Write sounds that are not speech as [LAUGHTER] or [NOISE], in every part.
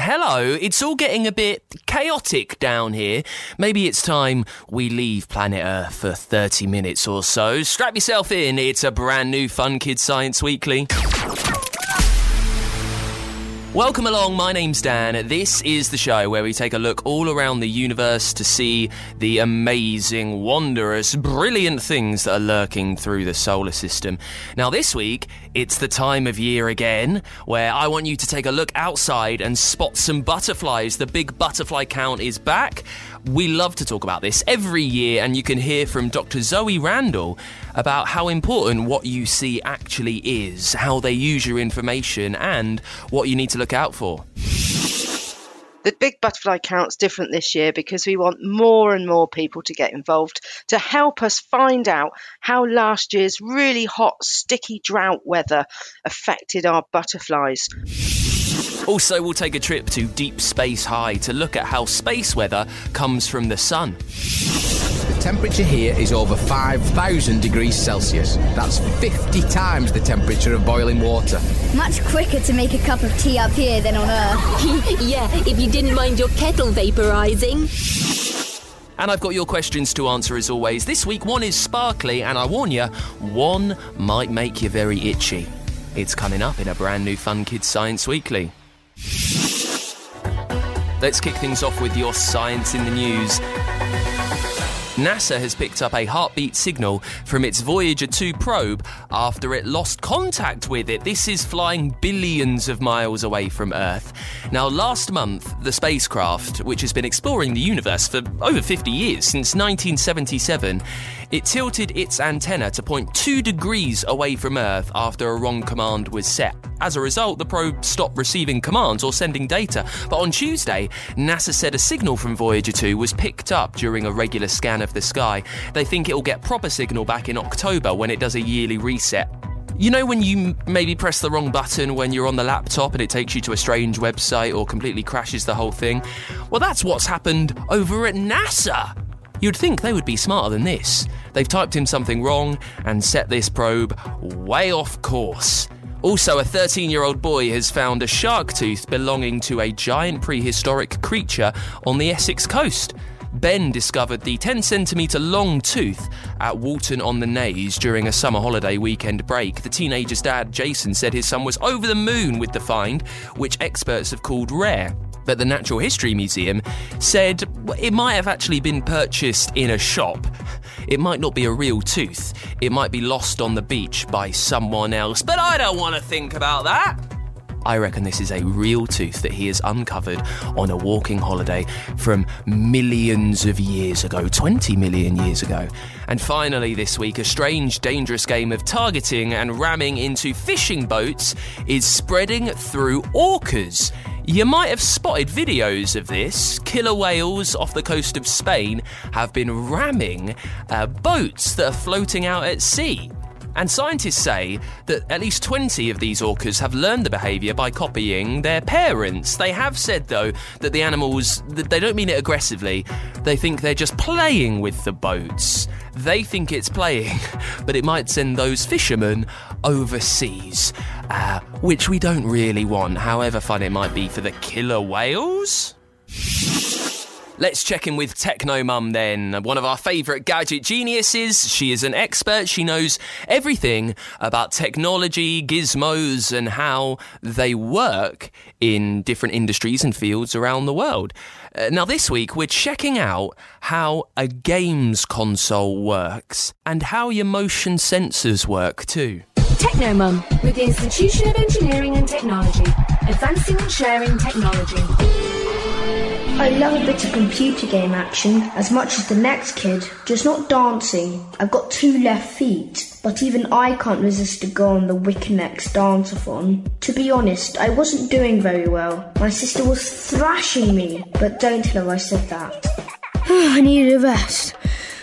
Hello, it's all getting a bit chaotic down here. Maybe it's time we leave planet Earth for 30 minutes or so. Strap yourself in, it's a brand new Fun Kids Science Weekly. Welcome along, my name's Dan. This is the show where we take a look all around the universe to see the amazing, wondrous, brilliant things that are lurking through the solar system. Now, this week, it's the time of year again where I want you to take a look outside and spot some butterflies. The big butterfly count is back. We love to talk about this every year, and you can hear from Dr. Zoe Randall about how important what you see actually is, how they use your information, and what you need to look out for. The big butterfly count's different this year because we want more and more people to get involved to help us find out how last year's really hot, sticky drought weather affected our butterflies. Also, we'll take a trip to Deep Space High to look at how space weather comes from the sun. The temperature here is over 5,000 degrees Celsius. That's 50 times the temperature of boiling water. Much quicker to make a cup of tea up here than on Earth. [LAUGHS] yeah, if you didn't mind your kettle vaporizing. And I've got your questions to answer as always. This week, one is sparkly, and I warn you, one might make you very itchy. It's coming up in a brand new Fun Kids Science Weekly. Let's kick things off with your science in the news. NASA has picked up a heartbeat signal from its Voyager 2 probe after it lost contact with it. This is flying billions of miles away from Earth. Now, last month, the spacecraft, which has been exploring the universe for over 50 years, since 1977, it tilted its antenna to point two degrees away from Earth after a wrong command was set. As a result, the probe stopped receiving commands or sending data. But on Tuesday, NASA said a signal from Voyager 2 was picked up during a regular scan of the sky. They think it will get proper signal back in October when it does a yearly reset. You know when you maybe press the wrong button when you're on the laptop and it takes you to a strange website or completely crashes the whole thing? Well, that's what's happened over at NASA. You'd think they would be smarter than this. They've typed in something wrong and set this probe way off course. Also, a 13 year old boy has found a shark tooth belonging to a giant prehistoric creature on the Essex coast. Ben discovered the 10 centimetre long tooth at Walton on the Naze during a summer holiday weekend break. The teenager's dad, Jason, said his son was over the moon with the find, which experts have called rare. But the Natural History Museum said it might have actually been purchased in a shop. It might not be a real tooth. It might be lost on the beach by someone else. But I don't want to think about that. I reckon this is a real tooth that he has uncovered on a walking holiday from millions of years ago, 20 million years ago. And finally, this week, a strange, dangerous game of targeting and ramming into fishing boats is spreading through orcas. You might have spotted videos of this. Killer whales off the coast of Spain have been ramming uh, boats that are floating out at sea. And scientists say that at least 20 of these orcas have learned the behaviour by copying their parents. They have said, though, that the animals, they don't mean it aggressively, they think they're just playing with the boats. They think it's playing, [LAUGHS] but it might send those fishermen overseas, uh, which we don't really want, however fun it might be for the killer whales. Let's check in with Techno Mum then, one of our favourite gadget geniuses. She is an expert. She knows everything about technology, gizmos, and how they work in different industries and fields around the world. Uh, now, this week, we're checking out how a games console works and how your motion sensors work too. Technomum, with the Institution of Engineering and Technology, advancing and sharing technology. I love a bit of computer game action as much as the next kid, just not dancing. I've got two left feet, but even I can't resist to go on the Wikinex danceathon. To be honest, I wasn't doing very well. My sister was thrashing me, but don't tell her I said that. [SIGHS] I need a rest.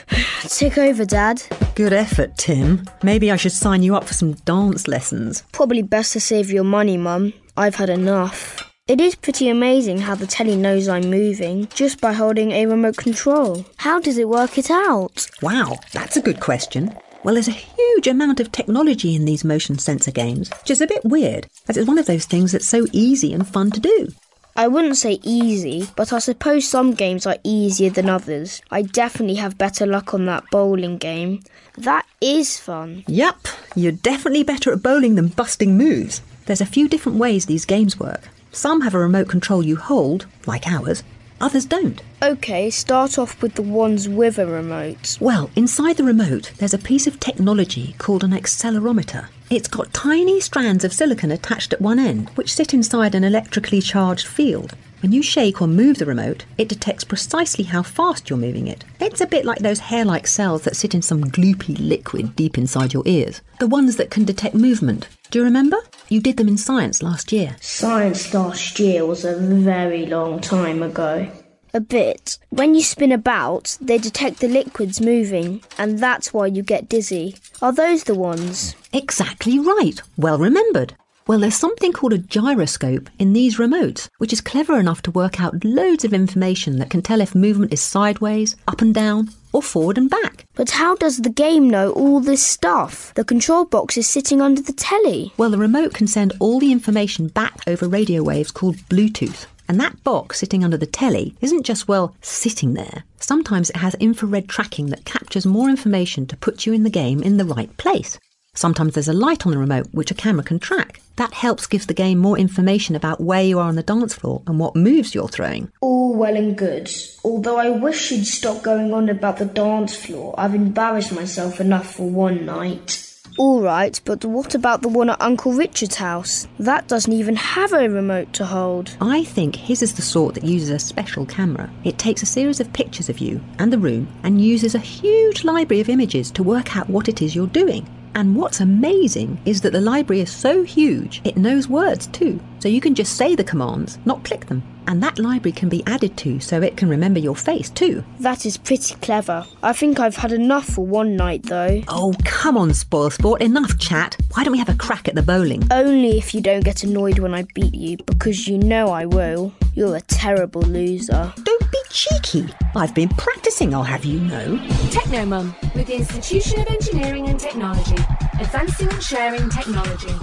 [SIGHS] Take over, Dad. Good effort, Tim. Maybe I should sign you up for some dance lessons. Probably best to save your money, Mum. I've had enough. It is pretty amazing how the telly knows I'm moving just by holding a remote control. How does it work it out? Wow, that's a good question. Well, there's a huge amount of technology in these motion sensor games, which is a bit weird, as it's one of those things that's so easy and fun to do. I wouldn't say easy, but I suppose some games are easier than others. I definitely have better luck on that bowling game. That is fun. Yup, you're definitely better at bowling than busting moves. There's a few different ways these games work. Some have a remote control you hold, like ours, others don't. Okay, start off with the ones with a remote. Well, inside the remote, there's a piece of technology called an accelerometer. It's got tiny strands of silicon attached at one end, which sit inside an electrically charged field. When you shake or move the remote, it detects precisely how fast you're moving it. It's a bit like those hair like cells that sit in some gloopy liquid deep inside your ears. The ones that can detect movement. Do you remember? You did them in science last year. Science last year was a very long time ago. A bit. When you spin about, they detect the liquids moving, and that's why you get dizzy. Are those the ones? Exactly right. Well remembered. Well, there's something called a gyroscope in these remotes, which is clever enough to work out loads of information that can tell if movement is sideways, up and down, or forward and back. But how does the game know all this stuff? The control box is sitting under the telly. Well, the remote can send all the information back over radio waves called Bluetooth. And that box sitting under the telly isn't just, well, sitting there. Sometimes it has infrared tracking that captures more information to put you in the game in the right place. Sometimes there's a light on the remote which a camera can track. That helps give the game more information about where you are on the dance floor and what moves you're throwing. All well and good. Although I wish you'd stop going on about the dance floor. I've embarrassed myself enough for one night. All right, but what about the one at Uncle Richard's house? That doesn't even have a remote to hold. I think his is the sort that uses a special camera. It takes a series of pictures of you and the room and uses a huge library of images to work out what it is you're doing. And what's amazing is that the library is so huge, it knows words too. So you can just say the commands, not click them. And that library can be added to so it can remember your face too. That is pretty clever. I think I've had enough for one night though. Oh, come on, Spoil Sport, enough chat. Why don't we have a crack at the bowling? Only if you don't get annoyed when I beat you, because you know I will. You're a terrible loser. Don't be cheeky. I've been practicing, I'll have you know. Technomum, with the Institution of Engineering and Technology, advancing and sharing technology.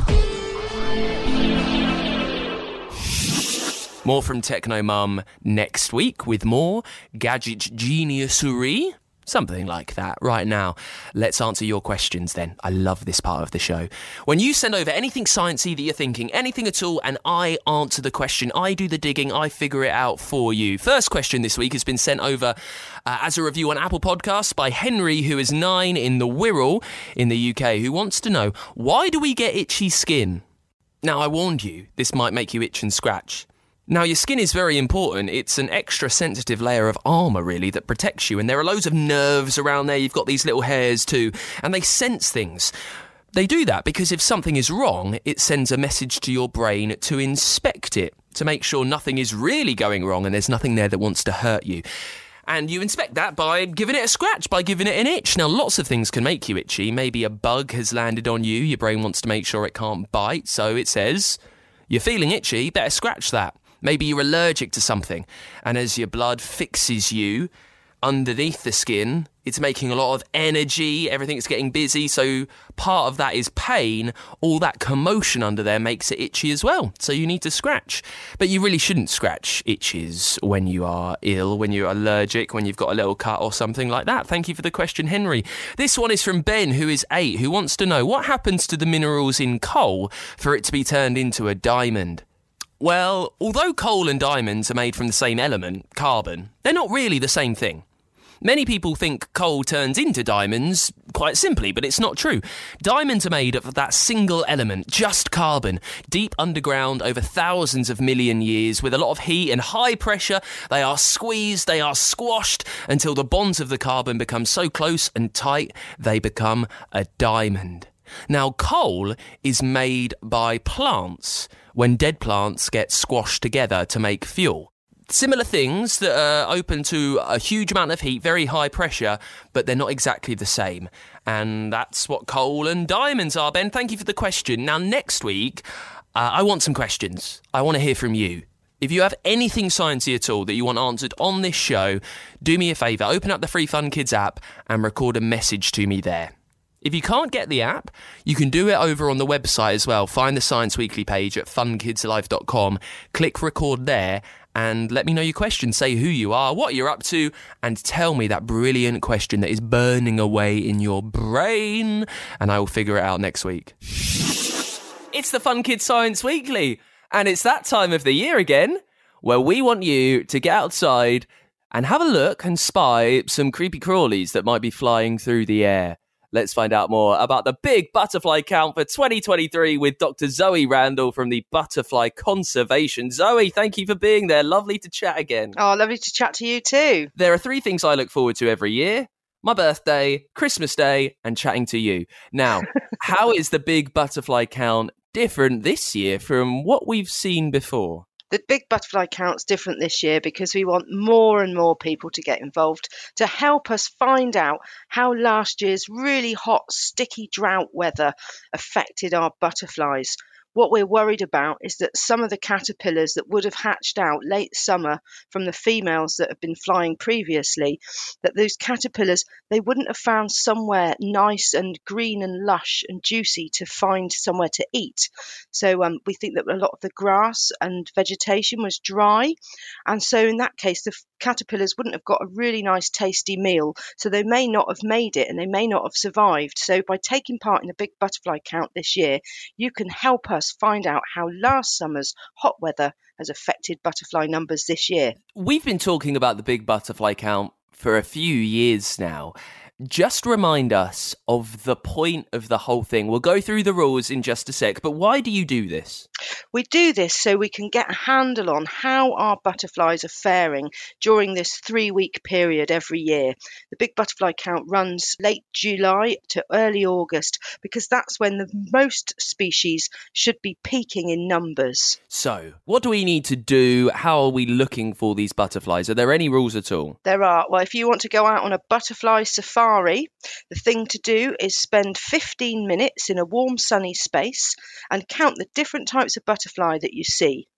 More from Techno Mum next week with more Gadget Geniusery. Something like that. Right now, let's answer your questions then. I love this part of the show. When you send over anything sciencey that you're thinking, anything at all, and I answer the question, I do the digging, I figure it out for you. First question this week has been sent over uh, as a review on Apple Podcasts by Henry, who is nine in the Wirral in the UK, who wants to know why do we get itchy skin? Now, I warned you, this might make you itch and scratch. Now, your skin is very important. It's an extra sensitive layer of armour, really, that protects you. And there are loads of nerves around there. You've got these little hairs too, and they sense things. They do that because if something is wrong, it sends a message to your brain to inspect it, to make sure nothing is really going wrong and there's nothing there that wants to hurt you. And you inspect that by giving it a scratch, by giving it an itch. Now, lots of things can make you itchy. Maybe a bug has landed on you, your brain wants to make sure it can't bite, so it says, You're feeling itchy, better scratch that. Maybe you're allergic to something, and as your blood fixes you underneath the skin, it's making a lot of energy, everything's getting busy, so part of that is pain. All that commotion under there makes it itchy as well, so you need to scratch. But you really shouldn't scratch itches when you are ill, when you're allergic, when you've got a little cut or something like that. Thank you for the question, Henry. This one is from Ben, who is eight, who wants to know what happens to the minerals in coal for it to be turned into a diamond. Well, although coal and diamonds are made from the same element, carbon, they're not really the same thing. Many people think coal turns into diamonds quite simply, but it's not true. Diamonds are made of that single element, just carbon, deep underground over thousands of million years with a lot of heat and high pressure. They are squeezed, they are squashed until the bonds of the carbon become so close and tight they become a diamond. Now, coal is made by plants when dead plants get squashed together to make fuel. Similar things that are open to a huge amount of heat, very high pressure, but they're not exactly the same. And that's what coal and diamonds are, Ben. Thank you for the question. Now, next week, uh, I want some questions. I want to hear from you. If you have anything sciencey at all that you want answered on this show, do me a favour, open up the Free Fun Kids app and record a message to me there. If you can't get the app, you can do it over on the website as well. Find the Science Weekly page at funkidslive.com, click record there, and let me know your question. Say who you are, what you're up to, and tell me that brilliant question that is burning away in your brain, and I will figure it out next week. It's the Fun Kids Science Weekly, and it's that time of the year again where we want you to get outside and have a look and spy some creepy crawlies that might be flying through the air. Let's find out more about the big butterfly count for 2023 with Dr. Zoe Randall from the Butterfly Conservation. Zoe, thank you for being there. Lovely to chat again. Oh, lovely to chat to you too. There are three things I look forward to every year my birthday, Christmas Day, and chatting to you. Now, [LAUGHS] how is the big butterfly count different this year from what we've seen before? The Big Butterfly Count's different this year because we want more and more people to get involved to help us find out how last year's really hot, sticky drought weather affected our butterflies. What we're worried about is that some of the caterpillars that would have hatched out late summer from the females that have been flying previously, that those caterpillars, they wouldn't have found somewhere nice and green and lush and juicy to find somewhere to eat. So um, we think that a lot of the grass and vegetation was dry. And so in that case, the caterpillars wouldn't have got a really nice tasty meal. So they may not have made it and they may not have survived. So by taking part in the big butterfly count this year, you can help us find out how last summer's hot weather has affected butterfly numbers this year. We've been talking about the big butterfly count for a few years now. Just remind us of the point of the whole thing. We'll go through the rules in just a sec, but why do you do this? We do this so we can get a handle on how our butterflies are faring during this three week period every year. The big butterfly count runs late July to early August because that's when the most species should be peaking in numbers. So, what do we need to do? How are we looking for these butterflies? Are there any rules at all? There are. Well, if you want to go out on a butterfly safari, the thing to do is spend 15 minutes in a warm, sunny space and count the different types of butterfly that you see.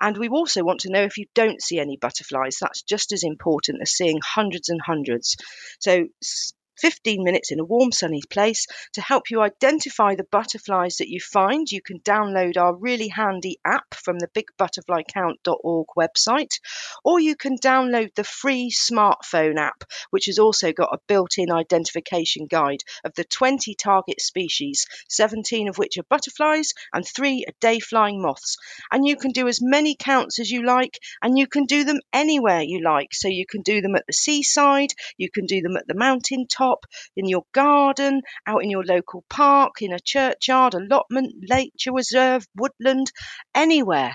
And we also want to know if you don't see any butterflies. That's just as important as seeing hundreds and hundreds. So 15 minutes in a warm, sunny place to help you identify the butterflies that you find. You can download our really handy app from the bigbutterflycount.org website, or you can download the free smartphone app, which has also got a built in identification guide of the 20 target species, 17 of which are butterflies and three are day flying moths. And you can do as many counts as you like, and you can do them anywhere you like. So you can do them at the seaside, you can do them at the mountain top, in your garden, out in your local park, in a churchyard, allotment, nature reserve, woodland, anywhere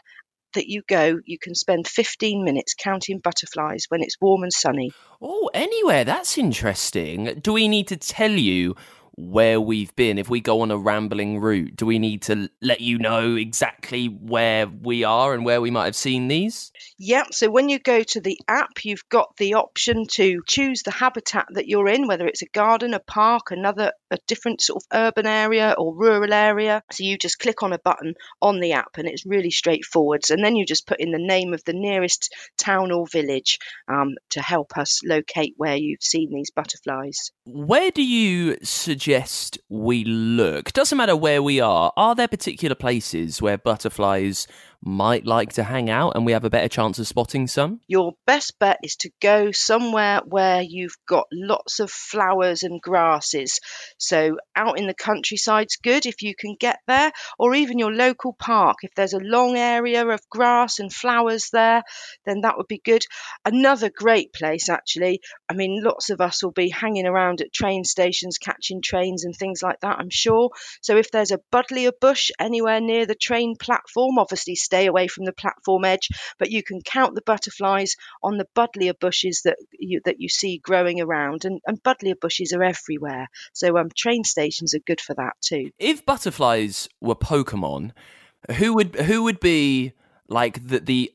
that you go, you can spend 15 minutes counting butterflies when it's warm and sunny. Oh, anywhere. That's interesting. Do we need to tell you where we've been if we go on a rambling route? Do we need to let you know exactly where we are and where we might have seen these? Yep. So when you go to the app, you've got the option to choose the habitat that you're in, whether it's a garden, a park, another, a different sort of urban area or rural area. So you just click on a button on the app and it's really straightforward. And then you just put in the name of the nearest town or village um, to help us locate where you've seen these butterflies. Where do you suggest we look? Doesn't matter where we are. Are there particular places where butterflies might like to hang out and we have a better chance of spotting some? Your best bet is to go somewhere where you've got lots of flowers and grasses. So, out in the countryside's good if you can get there, or even your local park. If there's a long area of grass and flowers there, then that would be good. Another great place, actually, I mean, lots of us will be hanging around at train stations, catching trains and things like that, I'm sure. So, if there's a buddleia bush anywhere near the train platform, obviously stay away from the platform edge, but you can count the butterflies on the buddleia bushes that you, that you see growing around, and, and buddleia bushes are everywhere. So um, train stations are good for that too. If butterflies were Pokemon, who would who would be like the the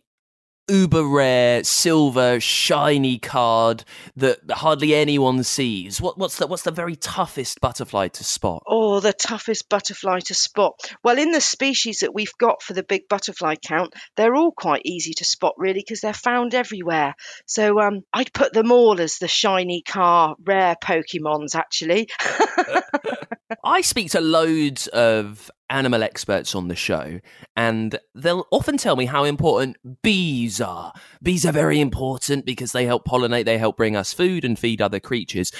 uber rare silver shiny card that hardly anyone sees? What, what's the what's the very toughest butterfly to spot? Oh, the toughest butterfly to spot. Well, in the species that we've got for the big butterfly count, they're all quite easy to spot, really, because they're found everywhere. So um, I'd put them all as the shiny car rare Pokemons, actually. [LAUGHS] I speak to loads of animal experts on the show, and they'll often tell me how important bees are. Bees are very important because they help pollinate, they help bring us food and feed other creatures.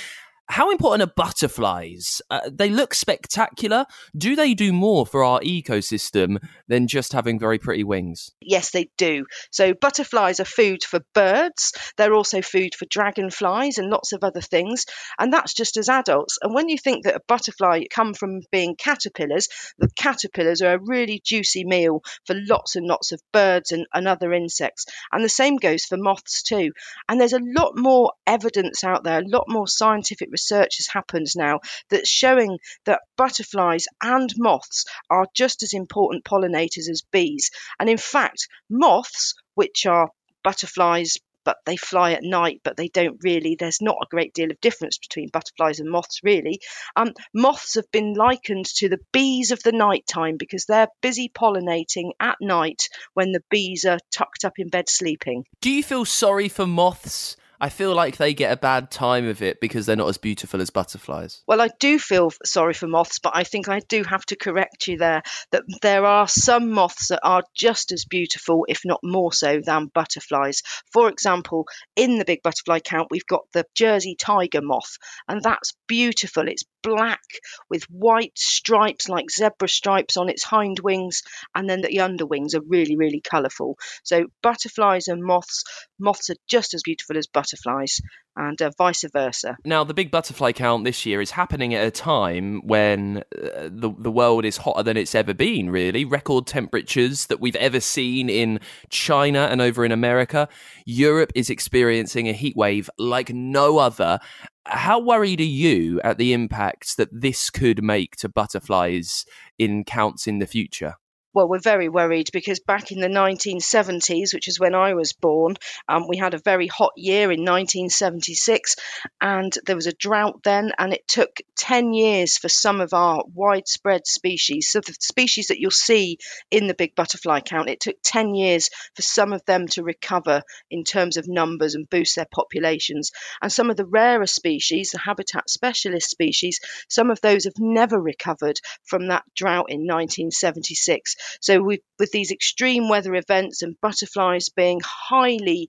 How important are butterflies? Uh, they look spectacular. Do they do more for our ecosystem than just having very pretty wings? Yes, they do. So, butterflies are food for birds. They're also food for dragonflies and lots of other things. And that's just as adults. And when you think that a butterfly come from being caterpillars, the caterpillars are a really juicy meal for lots and lots of birds and, and other insects. And the same goes for moths too. And there's a lot more evidence out there, a lot more scientific research has happened now that's showing that butterflies and moths are just as important pollinators as bees. And in fact, moths, which are butterflies but they fly at night, but they don't really. There's not a great deal of difference between butterflies and moths, really. Um, moths have been likened to the bees of the night time because they're busy pollinating at night when the bees are tucked up in bed sleeping. Do you feel sorry for moths? I feel like they get a bad time of it because they're not as beautiful as butterflies. Well, I do feel sorry for moths, but I think I do have to correct you there that there are some moths that are just as beautiful, if not more so, than butterflies. For example, in the big butterfly count, we've got the Jersey tiger moth, and that's beautiful. It's black with white stripes like zebra stripes on its hind wings, and then the underwings are really, really colourful. So, butterflies and moths, moths are just as beautiful as butterflies and uh, vice versa. Now, the big butterfly count this year is happening at a time when uh, the the world is hotter than it's ever been. Really, record temperatures that we've ever seen in China and over in America. Europe is experiencing a heat wave like no other. How worried are you at the impacts that this could make to butterflies in counts in the future? Well, we're very worried because back in the 1970s, which is when I was born, um, we had a very hot year in 1976, and there was a drought then, and it took 10 years for some of our widespread species, so the species that you'll see in the big butterfly count, it took 10 years for some of them to recover in terms of numbers and boost their populations. And some of the rarer species, the habitat specialist species, some of those have never recovered from that drought in 1976. So, with, with these extreme weather events and butterflies being highly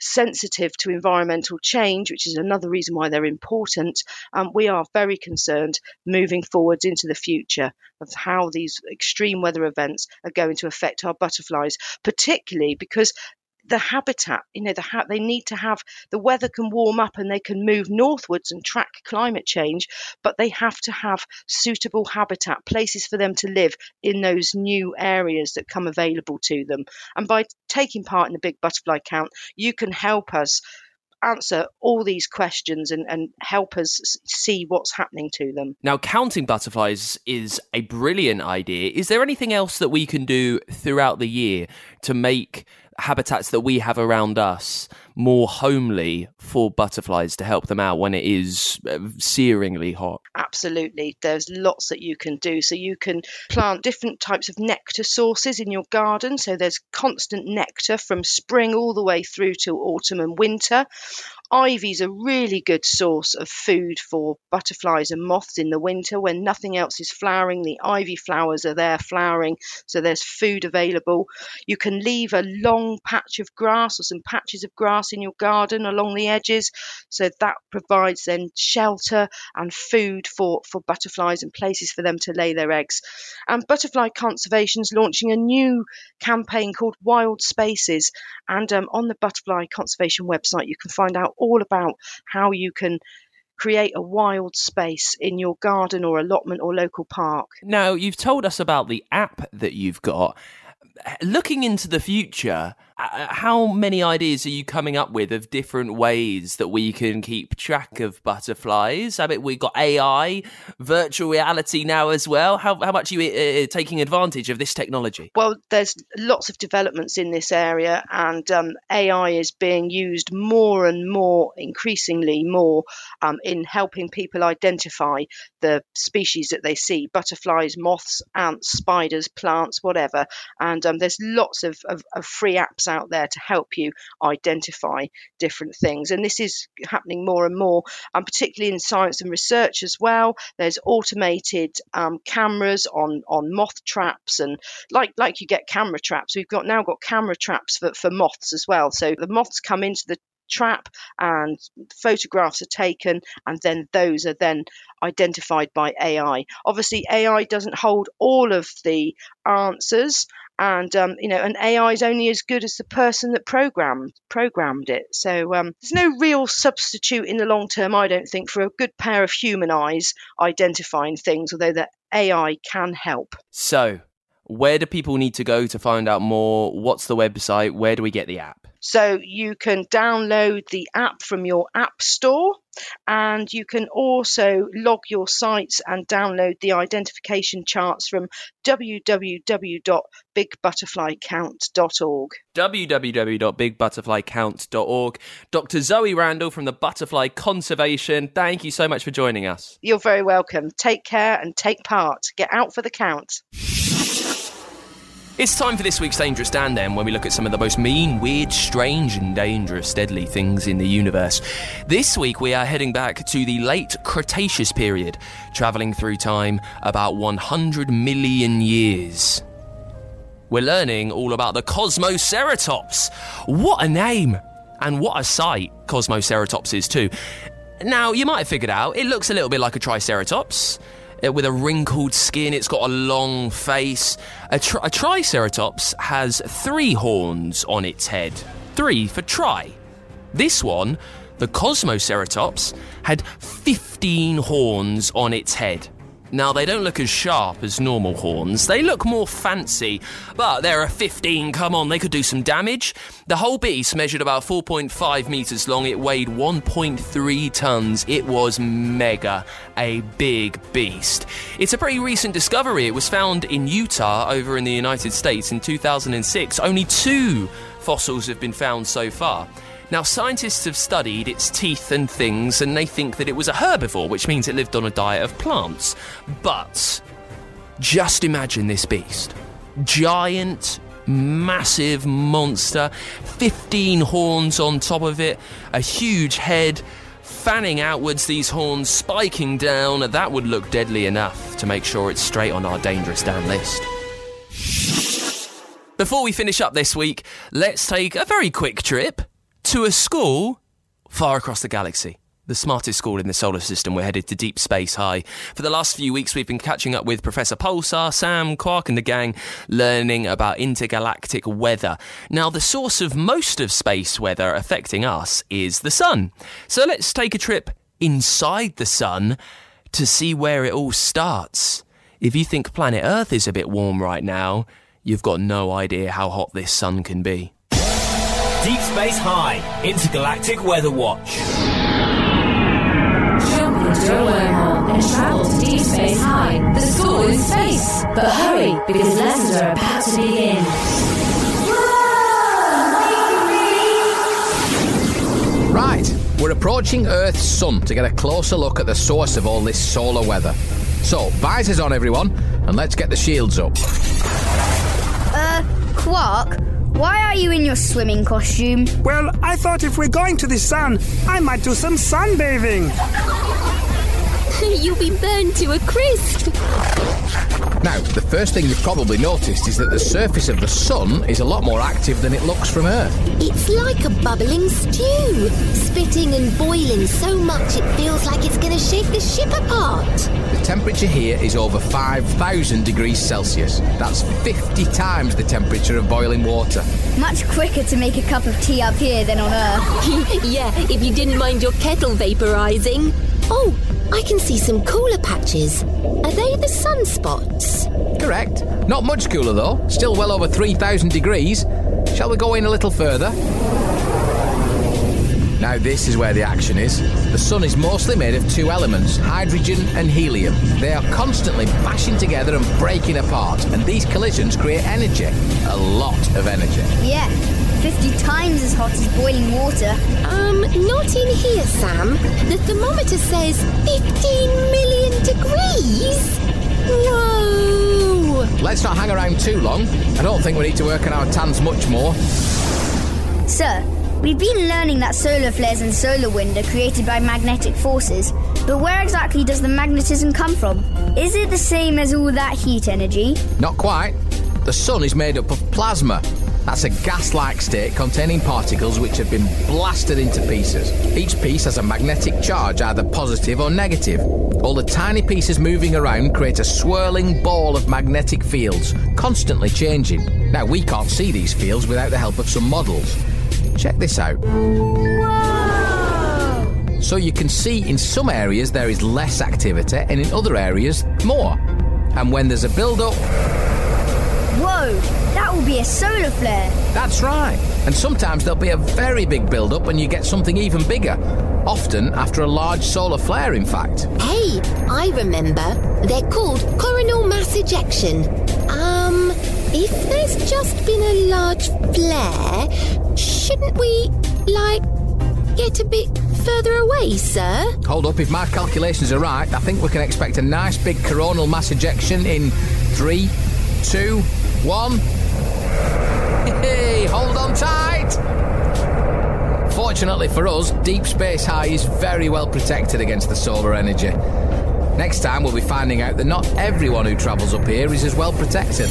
sensitive to environmental change, which is another reason why they're important, um, we are very concerned moving forwards into the future of how these extreme weather events are going to affect our butterflies, particularly because the habitat you know the ha- they need to have the weather can warm up and they can move northwards and track climate change but they have to have suitable habitat places for them to live in those new areas that come available to them and by taking part in the big butterfly count you can help us answer all these questions and, and help us see what's happening to them. Now, counting butterflies is a brilliant idea. Is there anything else that we can do throughout the year to make habitats that we have around us more homely for butterflies to help them out when it is uh, searingly hot? Absolutely. There's lots that you can do. So you can plant different types of nectar sources in your garden. So there's constant nectar from spring all the way through to autumn and winter. Ivy's a really good source of food for butterflies and moths in the winter when nothing else is flowering. The ivy flowers are there flowering, so there's food available. You can leave a long patch of grass or some patches of grass in your garden along the edges, so that provides then shelter and food for, for butterflies and places for them to lay their eggs. And Butterfly Conservation is launching a new campaign called Wild Spaces, and um, on the Butterfly Conservation website, you can find out all about how you can create a wild space in your garden or allotment or local park. Now, you've told us about the app that you've got. Looking into the future, how many ideas are you coming up with of different ways that we can keep track of butterflies? I mean, we've got AI, virtual reality now as well. How, how much are you uh, uh, taking advantage of this technology? Well, there's lots of developments in this area, and um, AI is being used more and more, increasingly more, um, in helping people identify the species that they see butterflies, moths, ants, spiders, plants, whatever. And um, there's lots of, of, of free apps out there to help you identify different things. And this is happening more and more, and um, particularly in science and research as well. There's automated um, cameras on on moth traps, and like like you get camera traps, we've got now got camera traps for, for moths as well. So the moths come into the trap and photographs are taken and then those are then identified by AI. Obviously AI doesn't hold all of the answers and um, you know an AI is only as good as the person that programmed programmed it. So um, there's no real substitute in the long term, I don't think, for a good pair of human eyes identifying things, although the AI can help. So, where do people need to go to find out more? What's the website? Where do we get the app? So you can download the app from your app store and you can also log your sites and download the identification charts from www.bigbutterflycount.org. www.bigbutterflycount.org. Dr. Zoe Randall from the Butterfly Conservation, thank you so much for joining us. You're very welcome. Take care and take part. Get out for the count. It's time for this week's Dangerous Dan, then, when we look at some of the most mean, weird, strange, and dangerous, deadly things in the universe. This week, we are heading back to the late Cretaceous period, travelling through time about 100 million years. We're learning all about the Cosmoceratops. What a name! And what a sight Cosmoceratops is, too. Now, you might have figured out, it looks a little bit like a Triceratops Uh, with a wrinkled skin. It's got a long face. A, tri- a, Triceratops has three horns on its head. Three for tri. This one, the Cosmoceratops, had 15 horns on its head. Now, they don't look as sharp as normal horns. They look more fancy, but there are 15, come on, they could do some damage. The whole beast measured about 4.5 metres long. It weighed 1.3 tonnes. It was mega, a big beast. It's a pretty recent discovery. It was found in Utah over in the United States in 2006. Only two fossils have been found so far. Now, scientists have studied its teeth and things, and they think that it was a herbivore, which means it lived on a diet of plants. But just imagine this beast giant, massive monster, 15 horns on top of it, a huge head. Fanning outwards, these horns spiking down, that would look deadly enough to make sure it's straight on our dangerous Dan list. Before we finish up this week, let's take a very quick trip to a school far across the galaxy. The smartest school in the solar system. We're headed to Deep Space High. For the last few weeks, we've been catching up with Professor Pulsar, Sam, Quark, and the gang, learning about intergalactic weather. Now, the source of most of space weather affecting us is the sun. So let's take a trip inside the sun to see where it all starts. If you think planet Earth is a bit warm right now, you've got no idea how hot this sun can be. Deep Space High, Intergalactic Weather Watch. Jump into a wormhole and travel to Deep Space High, the school in space. But hurry, because lessons are about to begin. Right, we're approaching Earth's sun to get a closer look at the source of all this solar weather. So, visors on, everyone, and let's get the shields up. Uh, Quark, why are you in your swimming costume? Well, I thought if we're going to the sun, I might do some sunbathing. [LAUGHS] You'll be burned to a crisp. Now, the first thing you've probably noticed is that the surface of the sun is a lot more active than it looks from Earth. It's like a bubbling stew, spitting and boiling so much it feels like it's going to shake the ship apart. The temperature here is over 5,000 degrees Celsius. That's 50 times the temperature of boiling water. Much quicker to make a cup of tea up here than on Earth. [LAUGHS] yeah, if you didn't mind your kettle vaporizing. Oh, I can see some cooler patches. Are they the sunspots? Correct. Not much cooler though. Still well over 3,000 degrees. Shall we go in a little further? Now, this is where the action is. The sun is mostly made of two elements, hydrogen and helium. They are constantly bashing together and breaking apart, and these collisions create energy. A lot of energy. Yeah, 50 times as hot as boiling water. Um, not in here, Sam. The thermometer says 15 million degrees. Whoa! Let's not hang around too long. I don't think we need to work on our tans much more. Sir, we've been learning that solar flares and solar wind are created by magnetic forces, but where exactly does the magnetism come from? Is it the same as all that heat energy? Not quite. The sun is made up of plasma. That's a gas like state containing particles which have been blasted into pieces. Each piece has a magnetic charge, either positive or negative. All the tiny pieces moving around create a swirling ball of magnetic fields, constantly changing. Now, we can't see these fields without the help of some models. Check this out. So you can see in some areas there is less activity and in other areas more. And when there's a build up, Whoa, be a solar flare. That's right. And sometimes there'll be a very big build up and you get something even bigger. Often after a large solar flare, in fact. Hey, I remember. They're called coronal mass ejection. Um, if there's just been a large flare, shouldn't we, like, get a bit further away, sir? Hold up, if my calculations are right, I think we can expect a nice big coronal mass ejection in three, two, one. Hey, hold on tight! Fortunately for us, Deep Space High is very well protected against the solar energy. Next time, we'll be finding out that not everyone who travels up here is as well protected.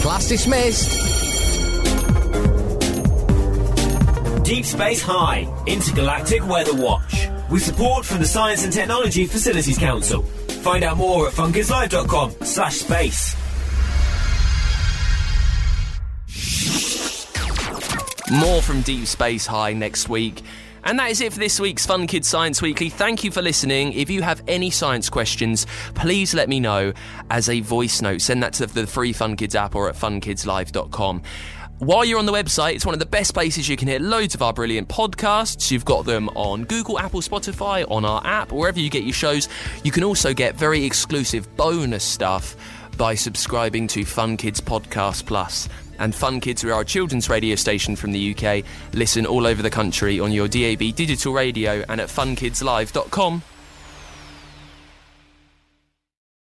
Class dismissed. Deep Space High Intergalactic Weather Watch with support from the Science and Technology Facilities Council. Find out more at funkidslive.com slash space. More from Deep Space High next week. And that is it for this week's Fun Kids Science Weekly. Thank you for listening. If you have any science questions, please let me know as a voice note. Send that to the free Fun Kids app or at funkidslive.com. While you're on the website, it's one of the best places you can hear loads of our brilliant podcasts. You've got them on Google, Apple, Spotify, on our app, wherever you get your shows. You can also get very exclusive bonus stuff by subscribing to Fun Kids Podcast Plus. And Fun Kids, we are a children's radio station from the UK. Listen all over the country on your DAB digital radio and at funkidslive.com.